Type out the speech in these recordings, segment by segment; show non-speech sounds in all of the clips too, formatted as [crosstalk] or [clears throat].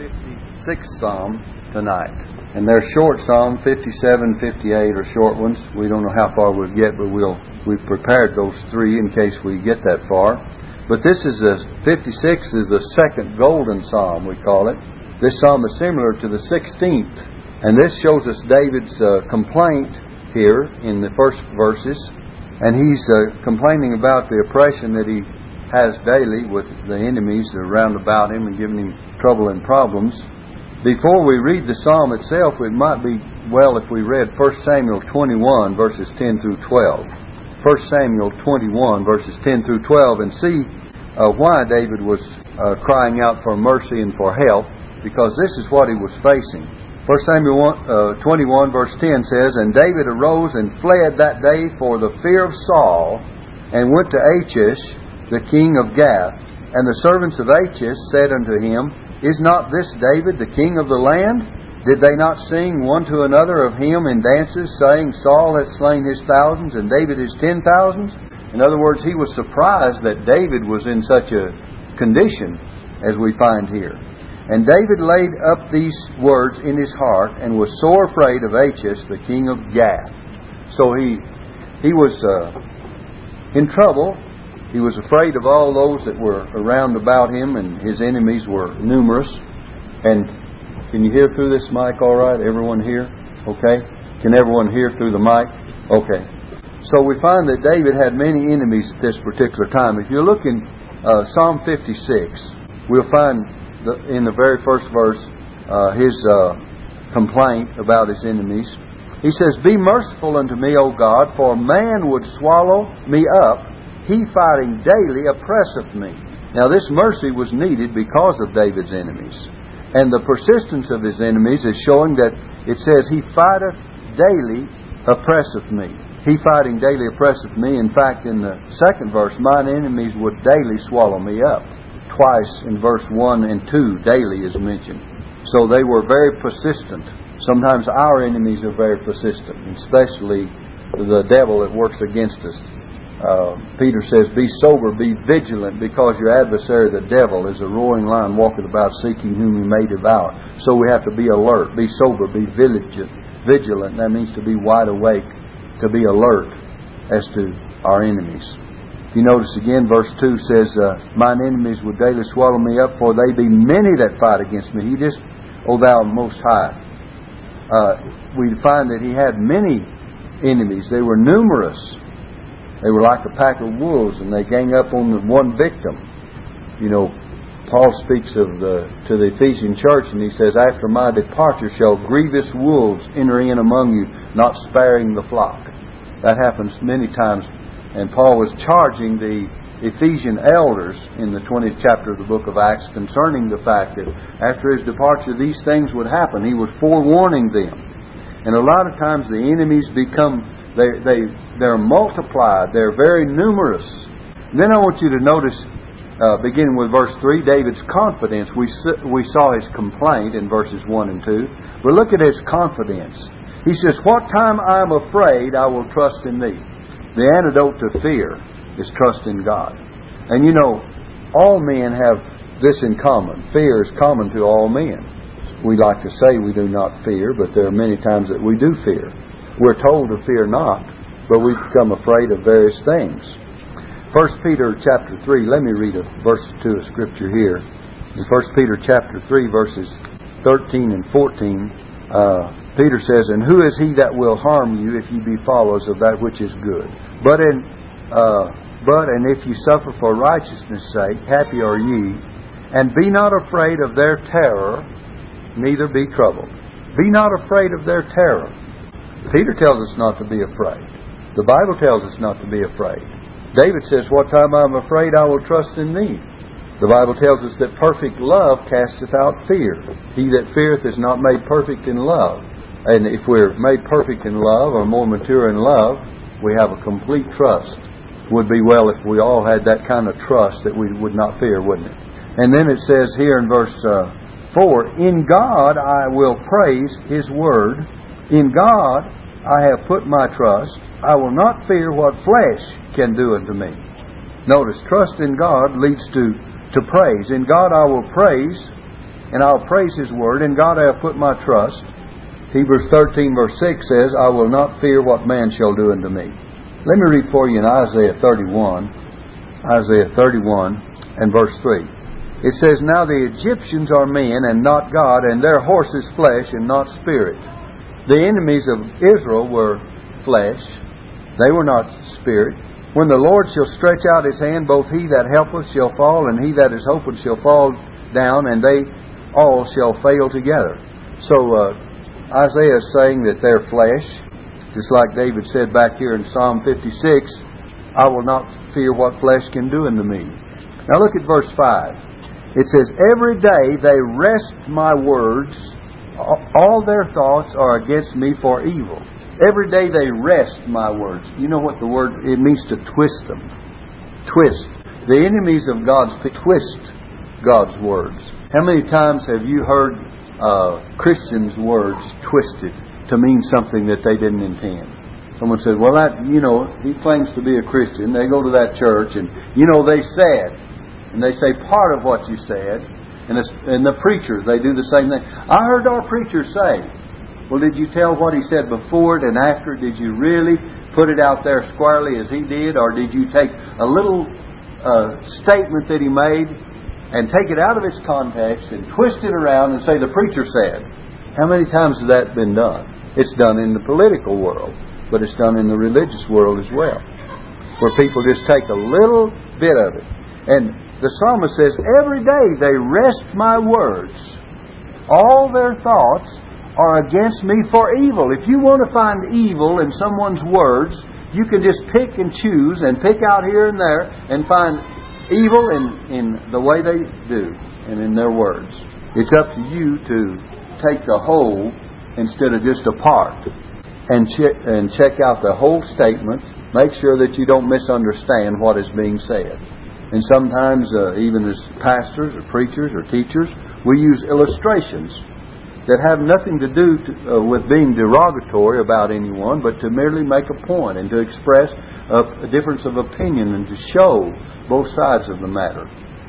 56th Psalm tonight. And they're short Psalm, 57, 58 are short ones. We don't know how far we'll get, but we'll, we've prepared those three in case we get that far. But this is a, 56 is the second golden Psalm, we call it. This Psalm is similar to the 16th. And this shows us David's uh, complaint here in the first verses. And he's uh, complaining about the oppression that he has daily with the enemies around about him and giving him trouble and problems. Before we read the psalm itself, it might be well if we read 1 Samuel 21, verses 10 through 12. 1 Samuel 21, verses 10 through 12, and see uh, why David was uh, crying out for mercy and for help, because this is what he was facing. 1 Samuel 1, uh, 21, verse 10 says, And David arose and fled that day for the fear of Saul, and went to Achish, the king of Gath. And the servants of Achish said unto him, Is not this David the king of the land? Did they not sing one to another of him in dances, saying, Saul hath slain his thousands, and David his ten thousands? In other words, he was surprised that David was in such a condition as we find here. And David laid up these words in his heart, and was sore afraid of Achish, the king of Gath. So he he was uh, in trouble, he was afraid of all those that were around about him, and his enemies were numerous. And can you hear through this mic all right? Everyone here? Okay? Can everyone hear through the mic? Okay. So we find that David had many enemies at this particular time. If you look in uh, Psalm 56, we'll find the, in the very first verse uh, his uh, complaint about his enemies. He says, Be merciful unto me, O God, for man would swallow me up he fighting daily oppresseth me. Now, this mercy was needed because of David's enemies. And the persistence of his enemies is showing that it says, He fighteth daily oppresseth me. He fighting daily oppresseth me. In fact, in the second verse, mine enemies would daily swallow me up. Twice in verse 1 and 2, daily is mentioned. So they were very persistent. Sometimes our enemies are very persistent, especially the devil that works against us uh, Peter says, Be sober, be vigilant, because your adversary, the devil, is a roaring lion walking about seeking whom he may devour. So we have to be alert, be sober, be vigilant. Vigilant, that means to be wide awake, to be alert as to our enemies. You notice again, verse 2 says, uh, Mine enemies would daily swallow me up, for they be many that fight against me. He just, O thou most high. Uh, we find that he had many enemies. They were numerous. They were like a pack of wolves, and they gang up on the one victim. You know, Paul speaks of the to the Ephesian church, and he says, "After my departure shall grievous wolves enter in among you, not sparing the flock." That happens many times, and Paul was charging the Ephesian elders in the 20th chapter of the book of Acts concerning the fact that after his departure these things would happen. He was forewarning them. And a lot of times the enemies become they they they're multiplied. They're very numerous. Then I want you to notice, uh, beginning with verse 3, David's confidence. We, we saw his complaint in verses 1 and 2. But look at his confidence. He says, What time I am afraid, I will trust in thee. The antidote to fear is trust in God. And you know, all men have this in common. Fear is common to all men. We like to say we do not fear, but there are many times that we do fear. We're told to fear not, but we become afraid of various things. First Peter chapter three. Let me read a verse to a scripture here. In First Peter chapter three, verses thirteen and fourteen, uh, Peter says, "And who is he that will harm you if you be followers of that which is good? But in uh, but and if you suffer for righteousness' sake, happy are ye. And be not afraid of their terror, neither be troubled. Be not afraid of their terror." Peter tells us not to be afraid. The Bible tells us not to be afraid. David says, What time I am afraid, I will trust in thee. The Bible tells us that perfect love casteth out fear. He that feareth is not made perfect in love. And if we're made perfect in love or more mature in love, we have a complete trust. Would be well if we all had that kind of trust that we would not fear, wouldn't it? And then it says here in verse uh, 4 In God I will praise His word. In God I have put my trust. I will not fear what flesh can do unto me. Notice, trust in God leads to, to praise. In God I will praise and I'll praise His word. In God I have put my trust. Hebrews 13, verse 6 says, I will not fear what man shall do unto me. Let me read for you in Isaiah 31, Isaiah 31 and verse 3. It says, Now the Egyptians are men and not God, and their horses flesh and not spirit. The enemies of Israel were flesh, they were not spirit. When the Lord shall stretch out his hand, both he that helpeth shall fall, and he that is hoping shall fall down, and they all shall fail together. So uh, Isaiah is saying that they're flesh, just like David said back here in Psalm 56, I will not fear what flesh can do unto me. Now look at verse 5. It says, Every day they wrest my words, all their thoughts are against me for evil. Every day they wrest my words. You know what the word, it means to twist them. Twist. The enemies of God's twist God's words. How many times have you heard uh, Christians' words twisted to mean something that they didn't intend? Someone said, well, that, you know, he claims to be a Christian. They go to that church and, you know, they said, and they say part of what you said, and, and the preachers, they do the same thing. I heard our preacher say, well, did you tell what he said before it and after? it? Did you really put it out there squarely as he did? Or did you take a little uh, statement that he made and take it out of its context and twist it around and say the preacher said? How many times has that been done? It's done in the political world, but it's done in the religious world as well, where people just take a little bit of it. And the psalmist says, Every day they wrest my words, all their thoughts are against me for evil. If you want to find evil in someone's words, you can just pick and choose and pick out here and there and find evil in, in the way they do and in their words. It's up to you to take the whole instead of just a part and check, and check out the whole statement. Make sure that you don't misunderstand what is being said. And sometimes, uh, even as pastors or preachers or teachers, we use illustrations that have nothing to do to, uh, with being derogatory about anyone, but to merely make a point and to express a, a difference of opinion and to show both sides of the matter.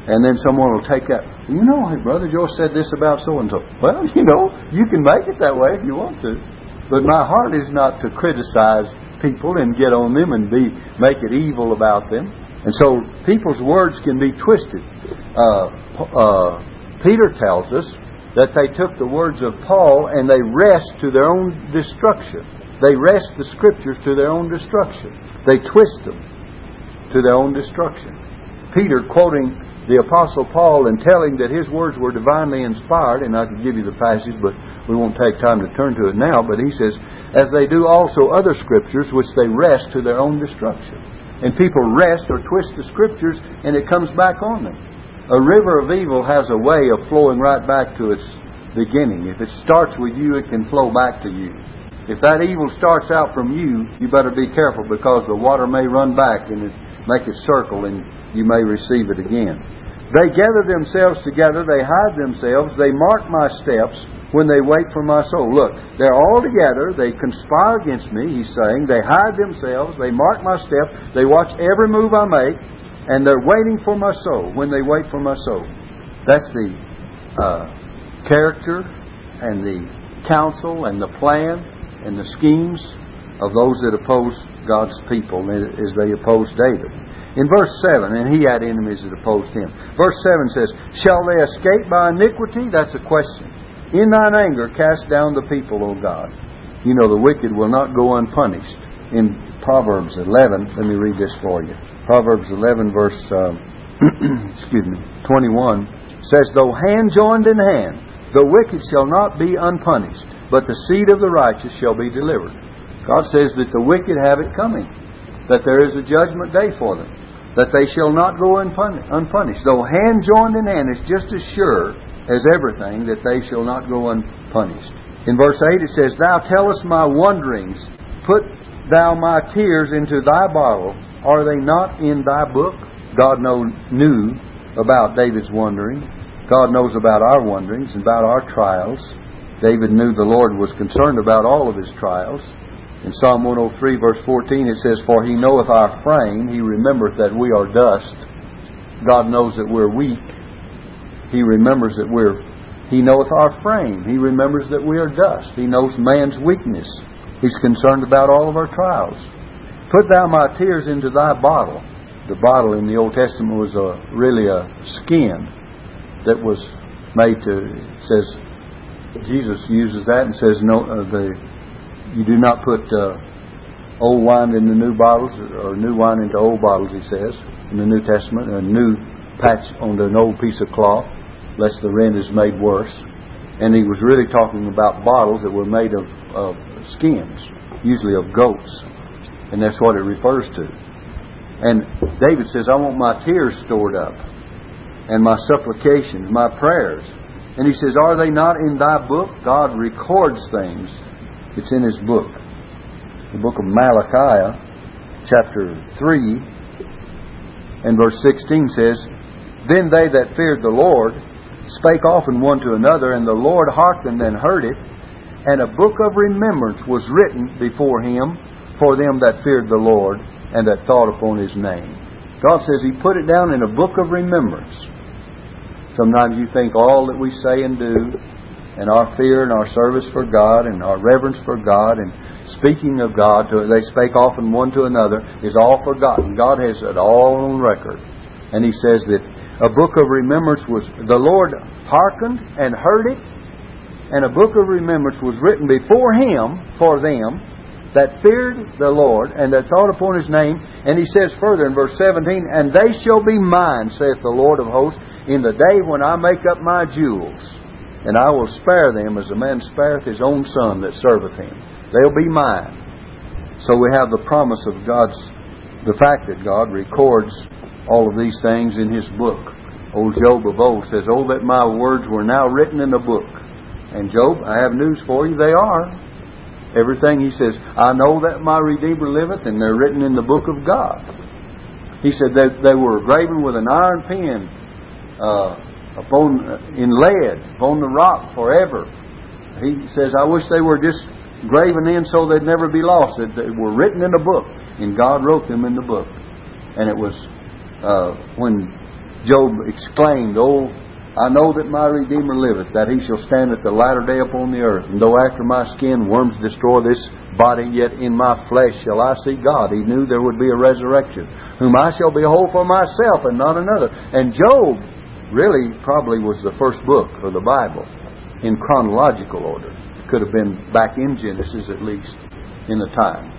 And then someone will take that, you know, hey, Brother Joe said this about so and so. Well, [laughs] you know, you can make it that way if you want to. But my heart is not to criticize people and get on them and be make it evil about them. And so people's words can be twisted. Uh, uh, Peter tells us that they took the words of Paul and they wrest to their own destruction. They wrest the scriptures to their own destruction. They twist them to their own destruction. Peter quoting the Apostle Paul and telling that his words were divinely inspired, and I could give you the passage, but we won't take time to turn to it now, but he says, as they do also other scriptures which they wrest to their own destruction. And people wrest or twist the scriptures and it comes back on them. A river of evil has a way of flowing right back to its beginning. If it starts with you, it can flow back to you. If that evil starts out from you, you better be careful because the water may run back and make it circle and you may receive it again. They gather themselves together, they hide themselves, they mark my steps when they wait for my soul. Look, they're all together, they conspire against me, he's saying. They hide themselves, they mark my steps, they watch every move I make, and they're waiting for my soul when they wait for my soul. That's the uh, character and the counsel and the plan and the schemes of those that oppose God's people as they oppose David. In verse 7, and he had enemies that opposed him. Verse 7 says, Shall they escape by iniquity? That's a question. In thine anger cast down the people, O God. You know, the wicked will not go unpunished. In Proverbs 11, let me read this for you. Proverbs 11, verse uh, [clears throat] excuse me, 21 says, "Though hand joined in hand, the wicked shall not be unpunished, but the seed of the righteous shall be delivered." God says that the wicked have it coming, that there is a judgment day for them, that they shall not go unpunished. Though hand joined in hand is just as sure as everything that they shall not go unpunished. In verse 8 it says, Thou tellest my wanderings, put thou my tears into thy bottle, are they not in thy book? God knew about David's wandering. God knows about our wanderings and about our trials. David knew the Lord was concerned about all of his trials. In Psalm 103, verse 14, it says, For he knoweth our frame, he remembereth that we are dust. God knows that we're weak. He remembers that we're He knoweth our frame. He remembers that we are dust. He knows man's weakness. He's concerned about all of our trials. Put thou my tears into thy bottle. The bottle in the Old Testament was a, really a skin that was made to, says, Jesus uses that and says, no, uh, the, you do not put uh, old wine in the new bottles, or new wine into old bottles, he says, in the New Testament, a new patch on an old piece of cloth, lest the rent is made worse. And he was really talking about bottles that were made of, of skins, usually of goats. And that's what it refers to. And David says, I want my tears stored up, and my supplications, my prayers. And he says, Are they not in thy book? God records things. It's in his book. The book of Malachi, chapter 3, and verse 16 says, Then they that feared the Lord spake often one to another, and the Lord hearkened and heard it, and a book of remembrance was written before him for them that feared the Lord and that thought upon his name. God says he put it down in a book of remembrance. Sometimes you think all that we say and do, and our fear and our service for God and our reverence for God and speaking of God, to, they spake often one to another, is all forgotten. God has it all on record. And he says that a book of remembrance was, the Lord hearkened and heard it, and a book of remembrance was written before him for them that feared the Lord and that thought upon his name. And he says further in verse 17, And they shall be mine, saith the Lord of hosts, in the day when I make up my jewels. And I will spare them as a man spareth his own son that serveth him. They'll be mine. So we have the promise of God's, the fact that God records all of these things in his book. Old Job of old says, Oh, that my words were now written in a book. And Job, I have news for you, they are. Everything he says, I know that my Redeemer liveth, and they're written in the book of God. He said that they were graven with an iron pen uh, upon in lead upon the rock forever. He says, I wish they were just graven in so they'd never be lost. That they were written in a book, and God wrote them in the book. And it was uh, when Job exclaimed, "Oh, I know that my Redeemer liveth, that he shall stand at the latter day upon the earth. And though after my skin worms destroy this body, yet in my flesh shall I see God. He knew there would be a resurrection, whom I shall behold for myself and not another. And Job really probably was the first book of the Bible in chronological order could have been back in Genesis at least in the time.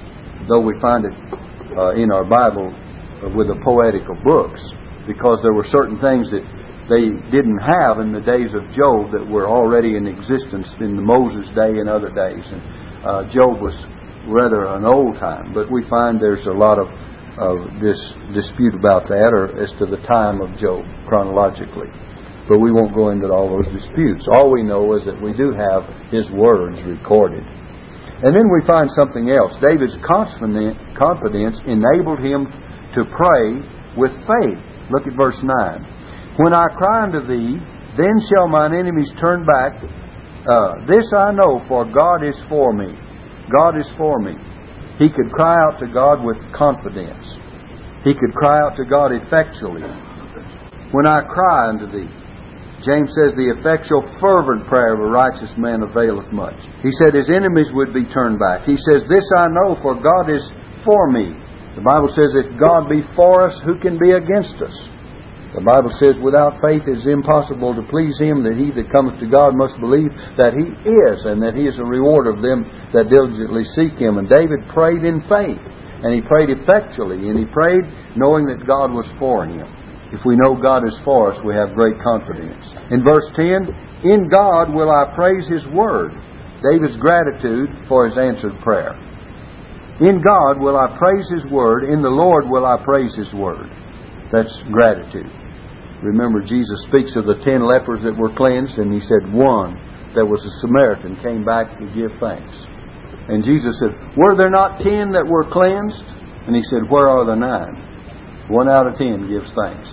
Though we find it uh, in our Bible with the poetical books, because there were certain things that they didn't have in the days of Job that were already in existence in the Moses day and other days. And uh, Job was rather an old time, but we find there's a lot of of this dispute about that, or as to the time of Job chronologically. But we won't go into all those disputes. All we know is that we do have his words recorded. And then we find something else. David's confidence enabled him to pray with faith. Look at verse 9. When I cry unto thee, then shall mine enemies turn back. Uh, this I know, for God is for me. God is for me. He could cry out to God with confidence. He could cry out to God effectually. When I cry unto thee, James says, The effectual, fervent prayer of a righteous man availeth much. He said his enemies would be turned back. He says, This I know, for God is for me. The Bible says, If God be for us, who can be against us? The Bible says, Without faith it is impossible to please Him, that he that cometh to God must believe that He is, and that He is a reward of them that diligently seek Him. And David prayed in faith, and he prayed effectually, and he prayed knowing that God was for him. If we know God is for us, we have great confidence. In verse 10, in God will I praise His Word. David's gratitude for his answered prayer. In God will I praise His Word. In the Lord will I praise His Word. That's gratitude. Remember, Jesus speaks of the ten lepers that were cleansed, and He said one that was a Samaritan came back to give thanks. And Jesus said, Were there not ten that were cleansed? And He said, Where are the nine? One out of ten gives thanks.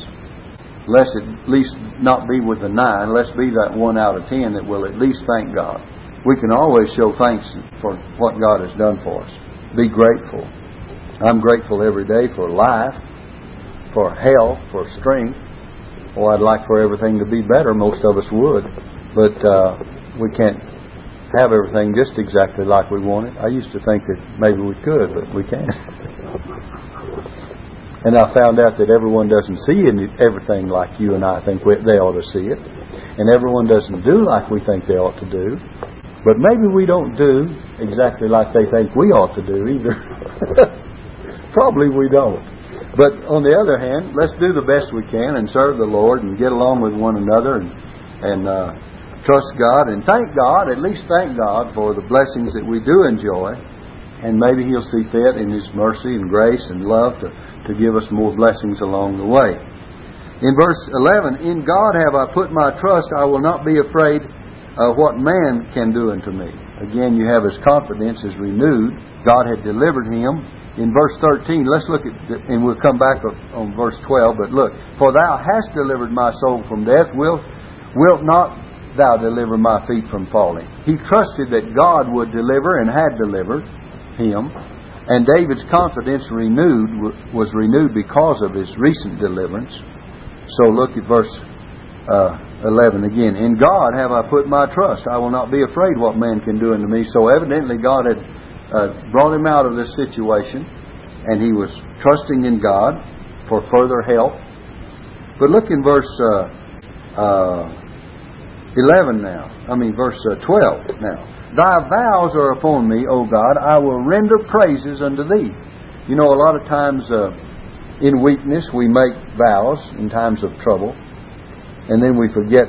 Let's at least not be with the nine. Let's be that one out of ten that will at least thank God. We can always show thanks for what God has done for us. Be grateful. I'm grateful every day for life, for health, for strength. Oh, I'd like for everything to be better. Most of us would. But uh, we can't have everything just exactly like we want it. I used to think that maybe we could, but we can't. [laughs] and I found out that everyone doesn't see everything like you and I think they ought to see it. And everyone doesn't do like we think they ought to do. But maybe we don't do exactly like they think we ought to do either. [laughs] Probably we don't. But on the other hand, let's do the best we can and serve the Lord and get along with one another and, and uh, trust God and thank God, at least thank God for the blessings that we do enjoy. And maybe He'll see fit in His mercy and grace and love to, to give us more blessings along the way. In verse 11, In God have I put my trust, I will not be afraid of what man can do unto me. Again, you have his confidence is renewed. God had delivered him. In verse 13, let's look at, and we'll come back on verse 12, but look, For thou hast delivered my soul from death, wilt, wilt not thou deliver my feet from falling. He trusted that God would deliver and had delivered him. And David's confidence renewed was renewed because of his recent deliverance. So look at verse uh, 11 again. In God have I put my trust. I will not be afraid what man can do unto me. So evidently God had uh, brought him out of this situation, and he was trusting in God for further help. But look in verse uh, uh 11 now. I mean, verse uh, 12 now. Thy vows are upon me, O God. I will render praises unto thee. You know, a lot of times uh, in weakness we make vows in times of trouble, and then we forget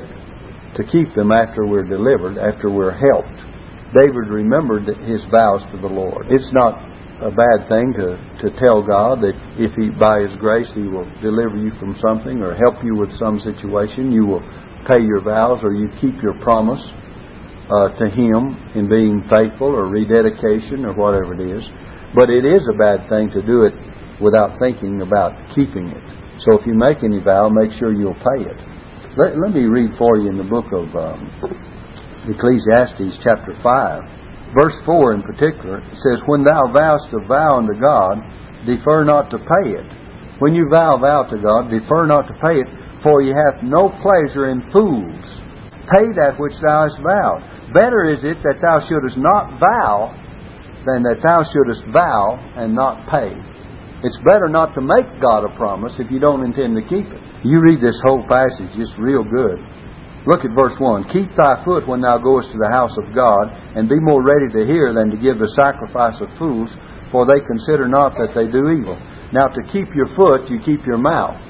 to keep them after we're delivered, after we're helped. David remembered his vows to the Lord. It's not a bad thing to, to tell God that if He, by His grace, He will deliver you from something or help you with some situation, you will pay your vows or you keep your promise uh, to Him in being faithful or rededication or whatever it is. But it is a bad thing to do it without thinking about keeping it. So if you make any vow, make sure you'll pay it. Let, let me read for you in the book of um, Ecclesiastes, chapter 5, verse 4 in particular. Says, When thou vowest a vow unto God, defer not to pay it. When you vow a vow to God, defer not to pay it, for he hath no pleasure in fools. Pay that which thou hast vowed. Better is it that thou shouldest not vow than that thou shouldest vow and not pay. It's better not to make God a promise if you don't intend to keep it. You read this whole passage, it's real good. Look at verse 1. Keep thy foot when thou goest to the house of God, and be more ready to hear than to give the sacrifice of fools, for they consider not that they do evil. Now, to keep your foot, you keep your mouth.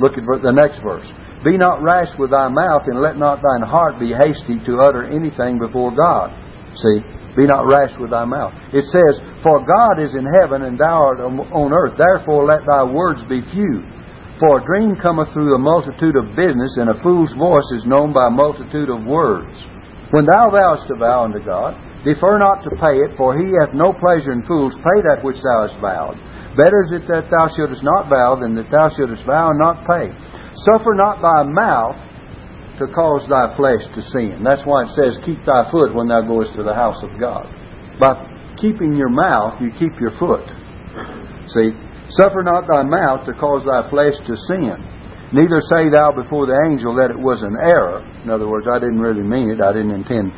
Look at the next verse. Be not rash with thy mouth, and let not thine heart be hasty to utter anything before God. See, be not rash with thy mouth. It says, For God is in heaven, and thou art on earth. Therefore let thy words be few. For a dream cometh through a multitude of business, and a fool's voice is known by a multitude of words. When thou vowest a vow unto God, defer not to pay it, for he hath no pleasure in fools. Pay that which thou hast vowed. Better is it that thou shouldest not vow than that thou shouldest vow and not pay. Suffer not thy mouth to cause thy flesh to sin. That's why it says, Keep thy foot when thou goest to the house of God. By keeping your mouth, you keep your foot. See? Suffer not thy mouth to cause thy flesh to sin. Neither say thou before the angel that it was an error. In other words, I didn't really mean it. I didn't intend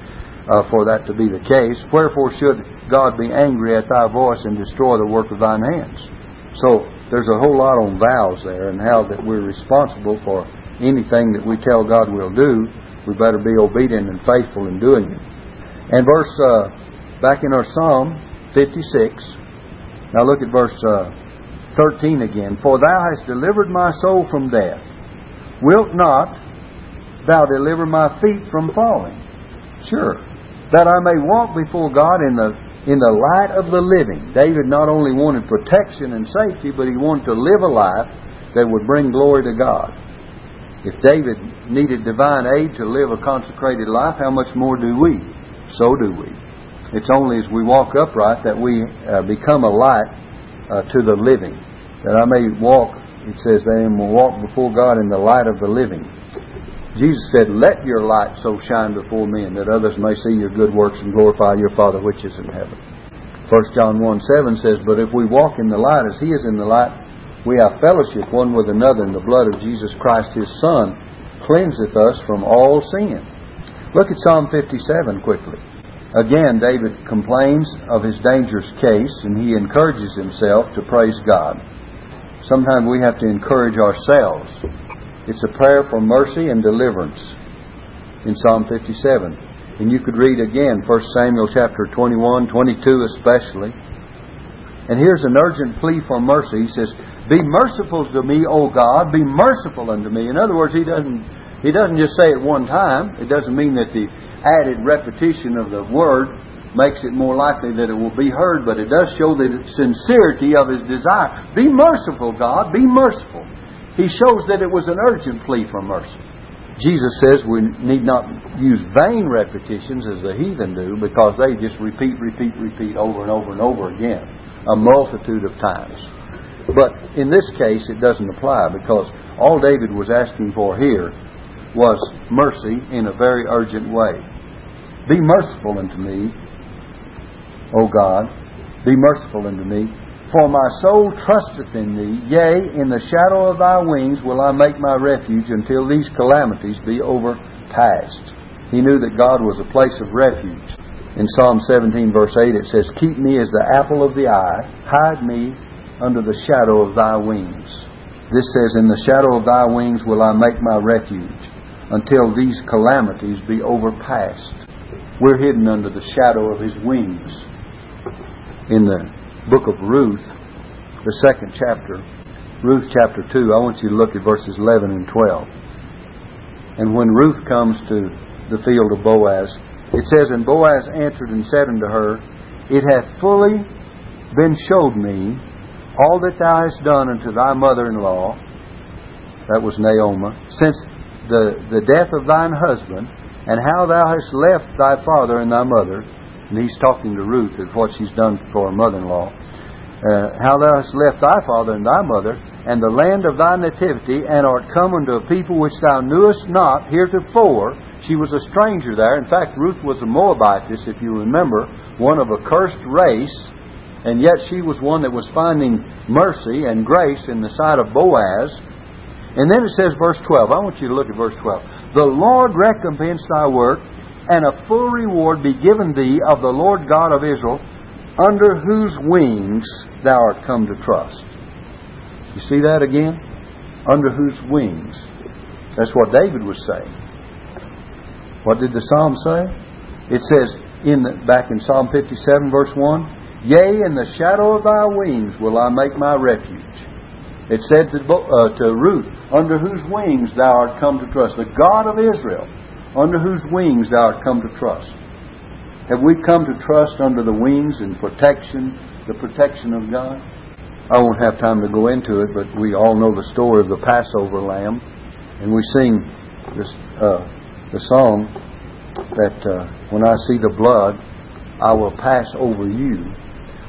uh, for that to be the case. Wherefore should God be angry at thy voice and destroy the work of thine hands? So there's a whole lot on vows there and how that we're responsible for anything that we tell God we'll do. We better be obedient and faithful in doing it. And verse uh, back in our Psalm 56. Now look at verse uh, 13 again. For thou hast delivered my soul from death. Wilt not thou deliver my feet from falling? Sure that I may walk before God in the in the light of the living. David not only wanted protection and safety, but he wanted to live a life that would bring glory to God. If David needed divine aid to live a consecrated life, how much more do we? So do we. It's only as we walk upright that we uh, become a light uh, to the living. That I may walk, it says, they will walk before God in the light of the living. Jesus said, Let your light so shine before men that others may see your good works and glorify your Father which is in heaven. 1 John 1 7 says, But if we walk in the light as he is in the light, we have fellowship one with another, and the blood of Jesus Christ his Son cleanseth us from all sin. Look at Psalm 57 quickly. Again, David complains of his dangerous case and he encourages himself to praise God. Sometimes we have to encourage ourselves. It's a prayer for mercy and deliverance in Psalm 57. And you could read again 1 Samuel chapter 21, 22 especially. And here's an urgent plea for mercy. He says, Be merciful to me, O God, be merciful unto me. In other words, he doesn't he doesn't just say it one time. It doesn't mean that the added repetition of the word makes it more likely that it will be heard, but it does show the sincerity of his desire. Be merciful, God, be merciful. He shows that it was an urgent plea for mercy. Jesus says we need not use vain repetitions as the heathen do because they just repeat, repeat, repeat over and over and over again a multitude of times. But in this case, it doesn't apply because all David was asking for here was mercy in a very urgent way. Be merciful unto me, O God, be merciful unto me. For my soul trusteth in thee, yea, in the shadow of thy wings will I make my refuge until these calamities be overpast. He knew that God was a place of refuge. In Psalm 17, verse 8, it says, Keep me as the apple of the eye, hide me under the shadow of thy wings. This says, In the shadow of thy wings will I make my refuge until these calamities be overpassed. We're hidden under the shadow of his wings. In the book of Ruth, the second chapter, Ruth chapter 2, I want you to look at verses 11 and 12. And when Ruth comes to the field of Boaz, it says, And Boaz answered and said unto her, It hath fully been showed me all that thou hast done unto thy mother in law, that was Naomi, since the, the death of thine husband, and how thou hast left thy father and thy mother. And he's talking to Ruth of what she's done for her mother in law. Uh, how thou hast left thy father and thy mother, and the land of thy nativity, and art come unto a people which thou knewest not heretofore. She was a stranger there. In fact, Ruth was a Moabitess, if you remember, one of a cursed race, and yet she was one that was finding mercy and grace in the sight of Boaz. And then it says, verse 12. I want you to look at verse 12. The Lord recompense thy work, and a full reward be given thee of the Lord God of Israel, under whose wings thou art come to trust. You see that again? Under whose wings. That's what David was saying. What did the psalm say? It says in the, back in Psalm 57, verse 1, Yea, in the shadow of thy wings will I make my refuge. It said to, uh, to Ruth, Under whose wings thou art come to trust. The God of Israel, under whose wings thou art come to trust. Have we come to trust under the wings and protection, the protection of God? I won't have time to go into it, but we all know the story of the Passover lamb. And we sing this, uh, the song that uh, when I see the blood, I will pass over you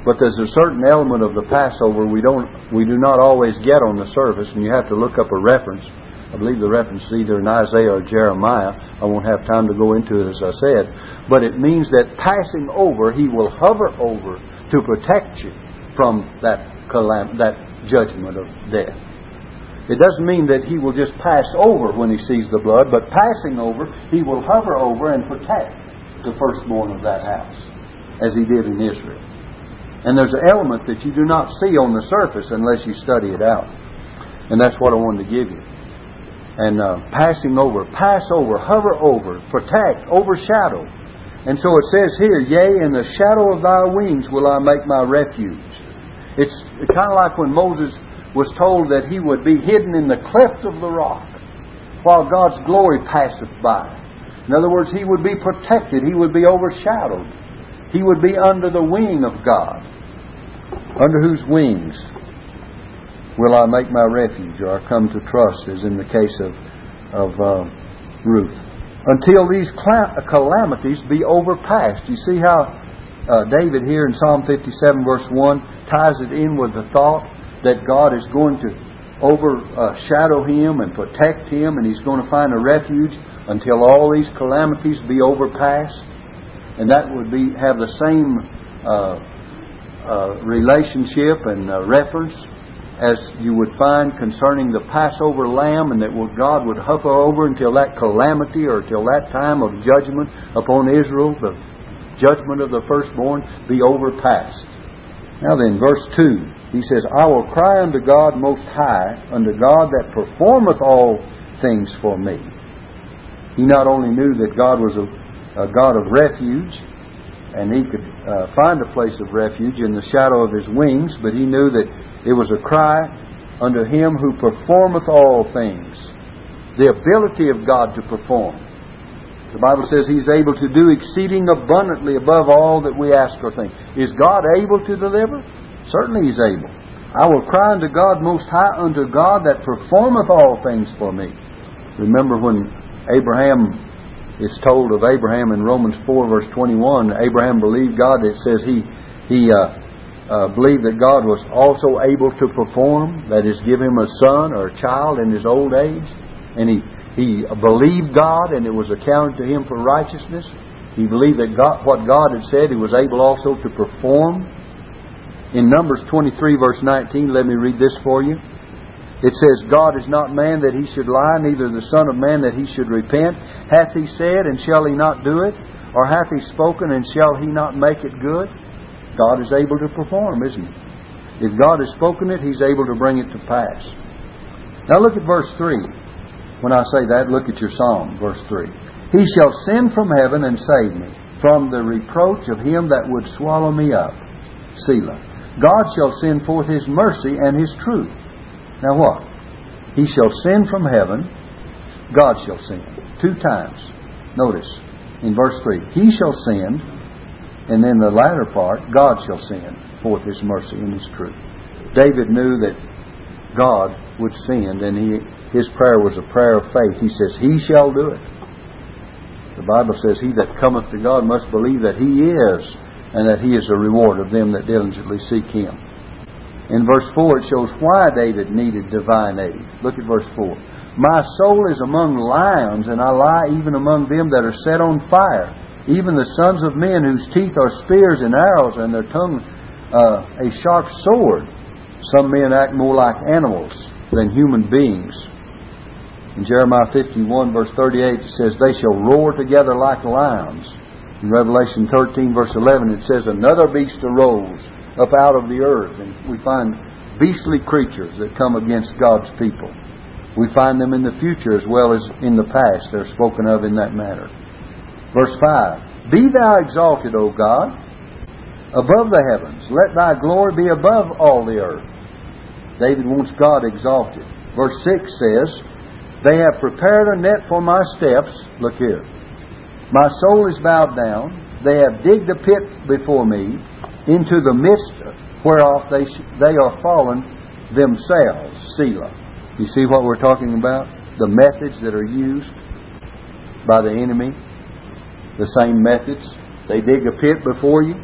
but there's a certain element of the Passover we don't we do not always get on the surface, and you have to look up a reference. I believe the reference is either in Isaiah or Jeremiah. I won't have time to go into it as I said. But it means that passing over, he will hover over to protect you from that calam- that judgment of death. It doesn't mean that he will just pass over when he sees the blood, but passing over, he will hover over and protect the firstborn of that house, as he did in Israel. And there's an element that you do not see on the surface unless you study it out. And that's what I wanted to give you. And uh, passing over, pass over, hover over, protect, overshadow. And so it says here, Yea, in the shadow of thy wings will I make my refuge. It's kind of like when Moses was told that he would be hidden in the cleft of the rock while God's glory passeth by. In other words, he would be protected, he would be overshadowed, he would be under the wing of God. Under whose wings will I make my refuge, or I come to trust, as in the case of, of uh, Ruth? Until these calamities be overpassed. You see how uh, David here in Psalm 57, verse 1, ties it in with the thought that God is going to overshadow him and protect him, and he's going to find a refuge until all these calamities be overpassed. And that would be have the same uh, uh, relationship and uh, reference as you would find concerning the Passover lamb, and that God would hover over until that calamity or till that time of judgment upon Israel, the judgment of the firstborn, be overpassed. Now then, verse 2, he says, I will cry unto God most high, unto God that performeth all things for me. He not only knew that God was a, a God of refuge, and he could uh, find a place of refuge in the shadow of his wings, but he knew that it was a cry unto him who performeth all things. The ability of God to perform. The Bible says He's able to do exceeding abundantly above all that we ask or think. Is God able to deliver? Certainly He's able. I will cry unto God most high, unto God that performeth all things for me. Remember when Abraham is told of Abraham in Romans 4, verse 21, Abraham believed God. It says he, he uh, uh, believed that God was also able to perform, that is, give him a son or a child in his old age. And he he believed God and it was accounted to him for righteousness. He believed that God, what God had said, he was able also to perform. In Numbers 23, verse 19, let me read this for you. It says, God is not man that he should lie, neither the Son of man that he should repent. Hath he said, and shall he not do it? Or hath he spoken, and shall he not make it good? God is able to perform, isn't he? If God has spoken it, he's able to bring it to pass. Now look at verse 3. When I say that, look at your psalm, verse 3. He shall send from heaven and save me from the reproach of him that would swallow me up. Selah. God shall send forth his mercy and his truth. Now what? He shall send from heaven. God shall send. Two times. Notice in verse 3. He shall send, and then the latter part, God shall send forth his mercy and his truth. David knew that God would send, and he his prayer was a prayer of faith. He says, He shall do it. The Bible says, He that cometh to God must believe that He is, and that He is a reward of them that diligently seek Him. In verse 4, it shows why David needed divine aid. Look at verse 4. My soul is among lions, and I lie even among them that are set on fire, even the sons of men whose teeth are spears and arrows, and their tongue uh, a sharp sword. Some men act more like animals than human beings. In Jeremiah 51, verse 38, it says, They shall roar together like lions. In Revelation 13, verse 11, it says, Another beast arose up out of the earth. And we find beastly creatures that come against God's people. We find them in the future as well as in the past. They're spoken of in that manner. Verse 5 Be thou exalted, O God, above the heavens. Let thy glory be above all the earth. David wants God exalted. Verse 6 says, they have prepared a net for my steps. Look here. My soul is bowed down. They have digged a pit before me, into the midst whereof they, they are fallen themselves. Selah. You see what we're talking about? The methods that are used by the enemy. The same methods. They dig a pit before you.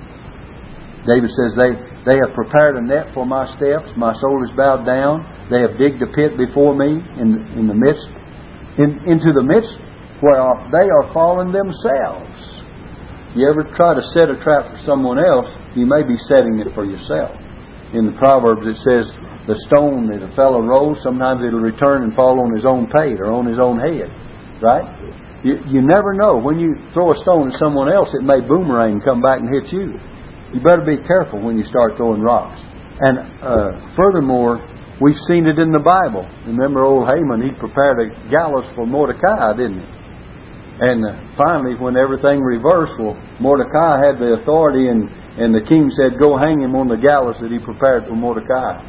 David says, they, they have prepared a net for my steps. My soul is bowed down. They have digged a pit before me in, in the midst, in, into the midst whereof they are fallen themselves. You ever try to set a trap for someone else, you may be setting it for yourself. In the Proverbs it says, the stone that a fellow rolls, sometimes it'll return and fall on his own pate or on his own head. Right? You, you never know. When you throw a stone at someone else, it may boomerang and come back and hit you. You better be careful when you start throwing rocks. And uh, furthermore, We've seen it in the Bible. Remember old Haman, he prepared a gallows for Mordecai, didn't he? And finally, when everything reversed, well, Mordecai had the authority, and, and the king said, Go hang him on the gallows that he prepared for Mordecai.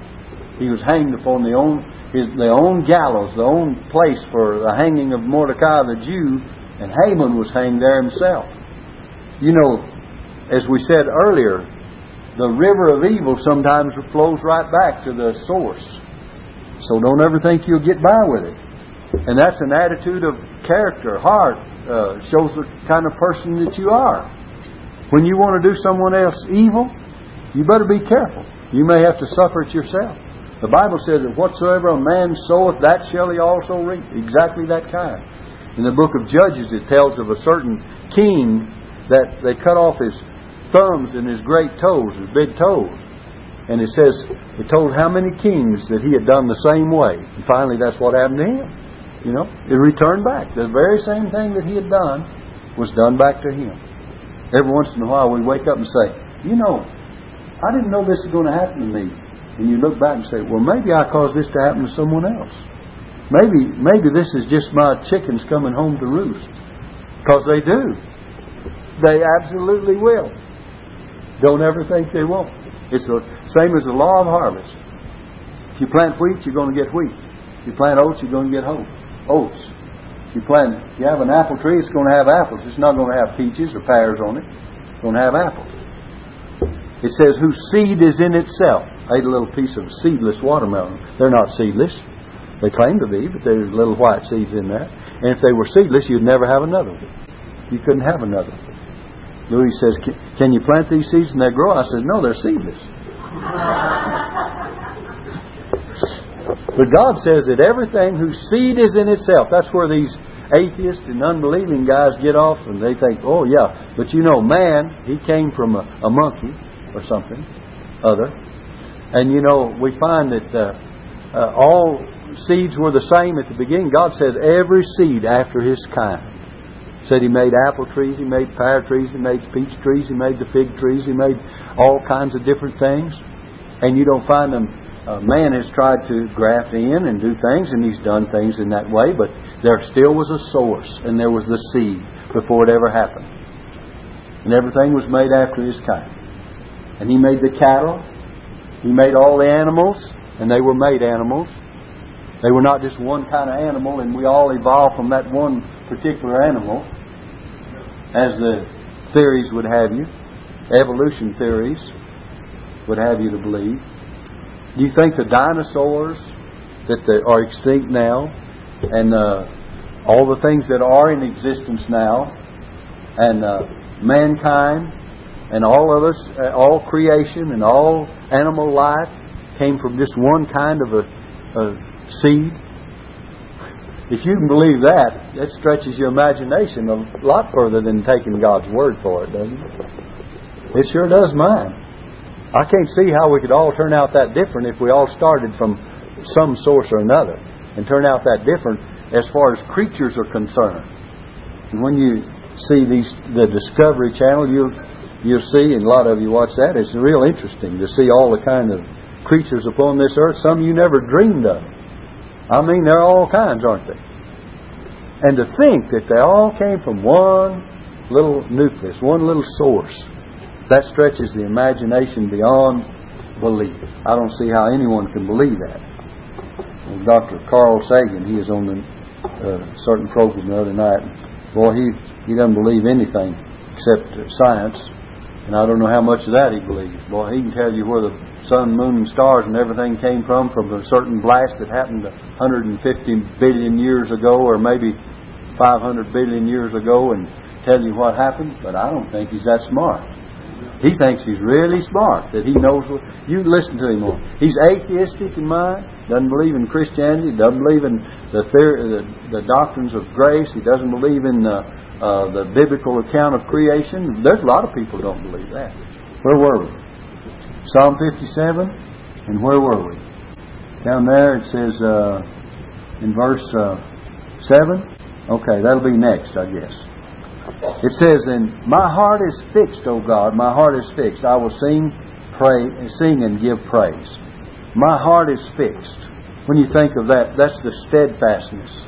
He was hanged upon the own, his, the own gallows, the own place for the hanging of Mordecai the Jew, and Haman was hanged there himself. You know, as we said earlier, the river of evil sometimes flows right back to the source. So don't ever think you'll get by with it. And that's an attitude of character, heart, uh, shows the kind of person that you are. When you want to do someone else evil, you better be careful. You may have to suffer it yourself. The Bible says that whatsoever a man soweth, that shall he also reap. Exactly that kind. In the book of Judges, it tells of a certain king that they cut off his thumbs and his great toes, his big toes. And it says, it told how many kings that he had done the same way. And finally, that's what happened to him. You know, it returned back. The very same thing that he had done was done back to him. Every once in a while, we wake up and say, you know, I didn't know this was going to happen to me. And you look back and say, well, maybe I caused this to happen to someone else. Maybe, maybe this is just my chickens coming home to roost. Because they do. They absolutely will. Don't ever think they won't. It's the same as the law of harvest. If you plant wheat, you're going to get wheat. If you plant oats, you're going to get oats. If you plant, you have an apple tree, it's going to have apples. It's not going to have peaches or pears on it. It's going to have apples. It says, whose seed is in itself. I ate a little piece of seedless watermelon. They're not seedless. They claim to be, but there's little white seeds in there. And if they were seedless, you'd never have another one. You couldn't have another one. Louis says, Can you plant these seeds and they grow? I said, No, they're seedless. [laughs] but God says that everything whose seed is in itself, that's where these atheists and unbelieving guys get off and they think, oh, yeah, but you know, man, he came from a, a monkey or something other. And you know, we find that uh, uh, all seeds were the same at the beginning. God said every seed after his kind. Said he made apple trees, he made pear trees, he made peach trees, he made the fig trees, he made all kinds of different things. And you don't find them. Uh, man has tried to graft in and do things, and he's done things in that way, but there still was a source, and there was the seed before it ever happened. And everything was made after his kind. And He made the cattle. He made all the animals, and they were made animals. They were not just one kind of animal, and we all evolved from that one particular animal, as the theories would have you, evolution theories would have you to believe. Do you think the dinosaurs that are extinct now, and uh, all the things that are in existence now, and uh, mankind, and all of us, uh, all creation and all animal life came from just one kind of a, a seed. If you can believe that, that stretches your imagination a lot further than taking God's word for it, doesn't it? It sure does mine. I can't see how we could all turn out that different if we all started from some source or another and turn out that different as far as creatures are concerned. And when you see these the Discovery Channel, you'll you'll see, and a lot of you watch that, it's real interesting to see all the kind of creatures upon this earth, some you never dreamed of. I mean, they're all kinds, aren't they? And to think that they all came from one little nucleus, one little source, that stretches the imagination beyond belief. I don't see how anyone can believe that. And Dr. Carl Sagan, he was on a uh, certain program the other night. Boy, he, he doesn't believe anything except science and I don't know how much of that he believes. Boy, he can tell you where the sun, moon, and stars and everything came from, from a certain blast that happened 150 billion years ago, or maybe 500 billion years ago, and tell you what happened. But I don't think he's that smart. He thinks he's really smart, that he knows what. You listen to him more. He's atheistic in mind, doesn't believe in Christianity, doesn't believe in the, theory, the, the doctrines of grace, he doesn't believe in. Uh, uh, the biblical account of creation. There's a lot of people who don't believe that. Where were we? Psalm 57. And where were we? Down there it says uh, in verse uh, 7. Okay, that'll be next, I guess. It says, "And my heart is fixed, O God. My heart is fixed. I will sing, pray, sing and give praise. My heart is fixed." When you think of that, that's the steadfastness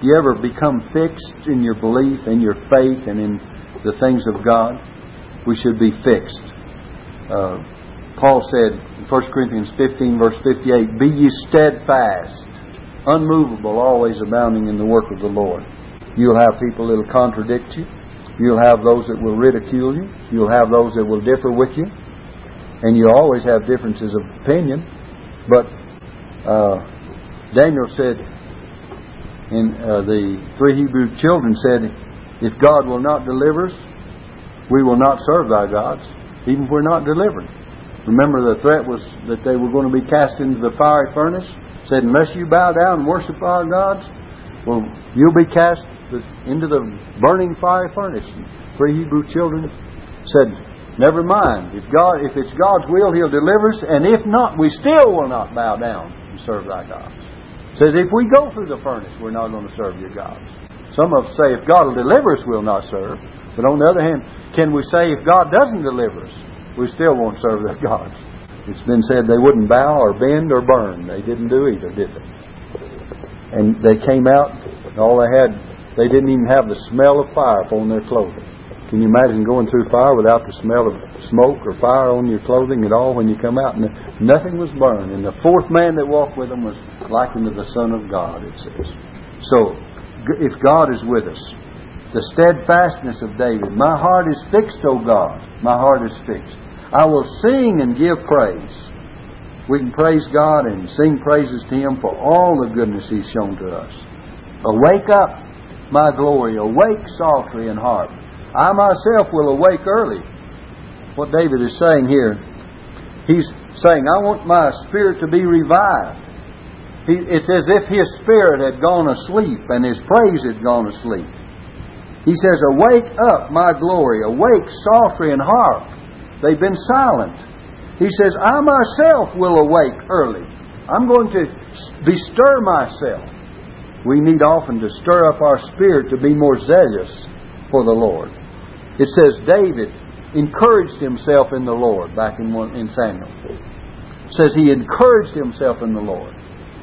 do you ever become fixed in your belief, in your faith, and in the things of God? We should be fixed. Uh, Paul said in 1 Corinthians 15, verse 58, Be ye steadfast, unmovable, always abounding in the work of the Lord. You'll have people that will contradict you. You'll have those that will ridicule you. You'll have those that will differ with you. And you always have differences of opinion. But uh, Daniel said, and uh, the three Hebrew children said, If God will not deliver us, we will not serve thy gods, even if we're not delivered. Remember, the threat was that they were going to be cast into the fiery furnace. Said, Unless you bow down and worship our gods, well, you'll be cast into the burning fire furnace. Three Hebrew children said, Never mind. If God, if it's God's will, He'll deliver us, and if not, we still will not bow down and serve thy gods. Says if we go through the furnace, we're not going to serve your gods. Some of us say if God will deliver us, we'll not serve. But on the other hand, can we say if God doesn't deliver us, we still won't serve their gods? It's been said they wouldn't bow or bend or burn. They didn't do either, did they? And they came out, and all they had, they didn't even have the smell of fire upon their clothing. Can you imagine going through fire without the smell of smoke or fire on your clothing at all when you come out? And nothing was burned. And the fourth man that walked with them was likened to the Son of God, it says. So, if God is with us, the steadfastness of David, my heart is fixed, O God, my heart is fixed. I will sing and give praise. We can praise God and sing praises to Him for all the goodness He's shown to us. Awake up, my glory, awake psaltery and harp. I myself will awake early. What David is saying here, he's saying, I want my spirit to be revived. He, it's as if his spirit had gone asleep and his praise had gone asleep. He says, Awake up, my glory, awake psaltery and harp. They've been silent. He says, I myself will awake early. I'm going to bestir myself. We need often to stir up our spirit to be more zealous for the Lord. It says David encouraged himself in the Lord back in, one, in Samuel. It says he encouraged himself in the Lord.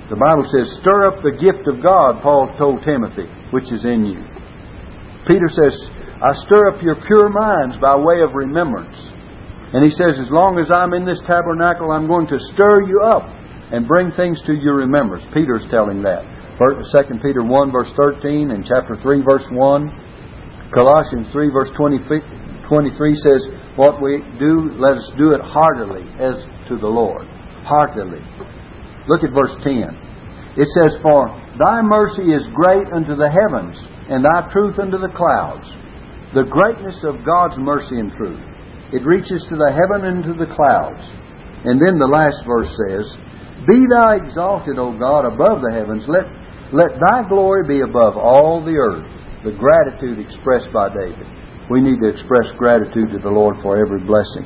The Bible says, stir up the gift of God, Paul told Timothy, which is in you. Peter says, I stir up your pure minds by way of remembrance. And he says, as long as I'm in this tabernacle, I'm going to stir you up and bring things to your remembrance. Peter's telling that. 2 Peter 1 verse 13 and chapter 3 verse 1 Colossians 3 verse 23 says, What we do, let us do it heartily as to the Lord. Heartily. Look at verse 10. It says, For thy mercy is great unto the heavens, and thy truth unto the clouds. The greatness of God's mercy and truth. It reaches to the heaven and to the clouds. And then the last verse says, Be thou exalted, O God, above the heavens. Let, let thy glory be above all the earth the gratitude expressed by David. We need to express gratitude to the Lord for every blessing.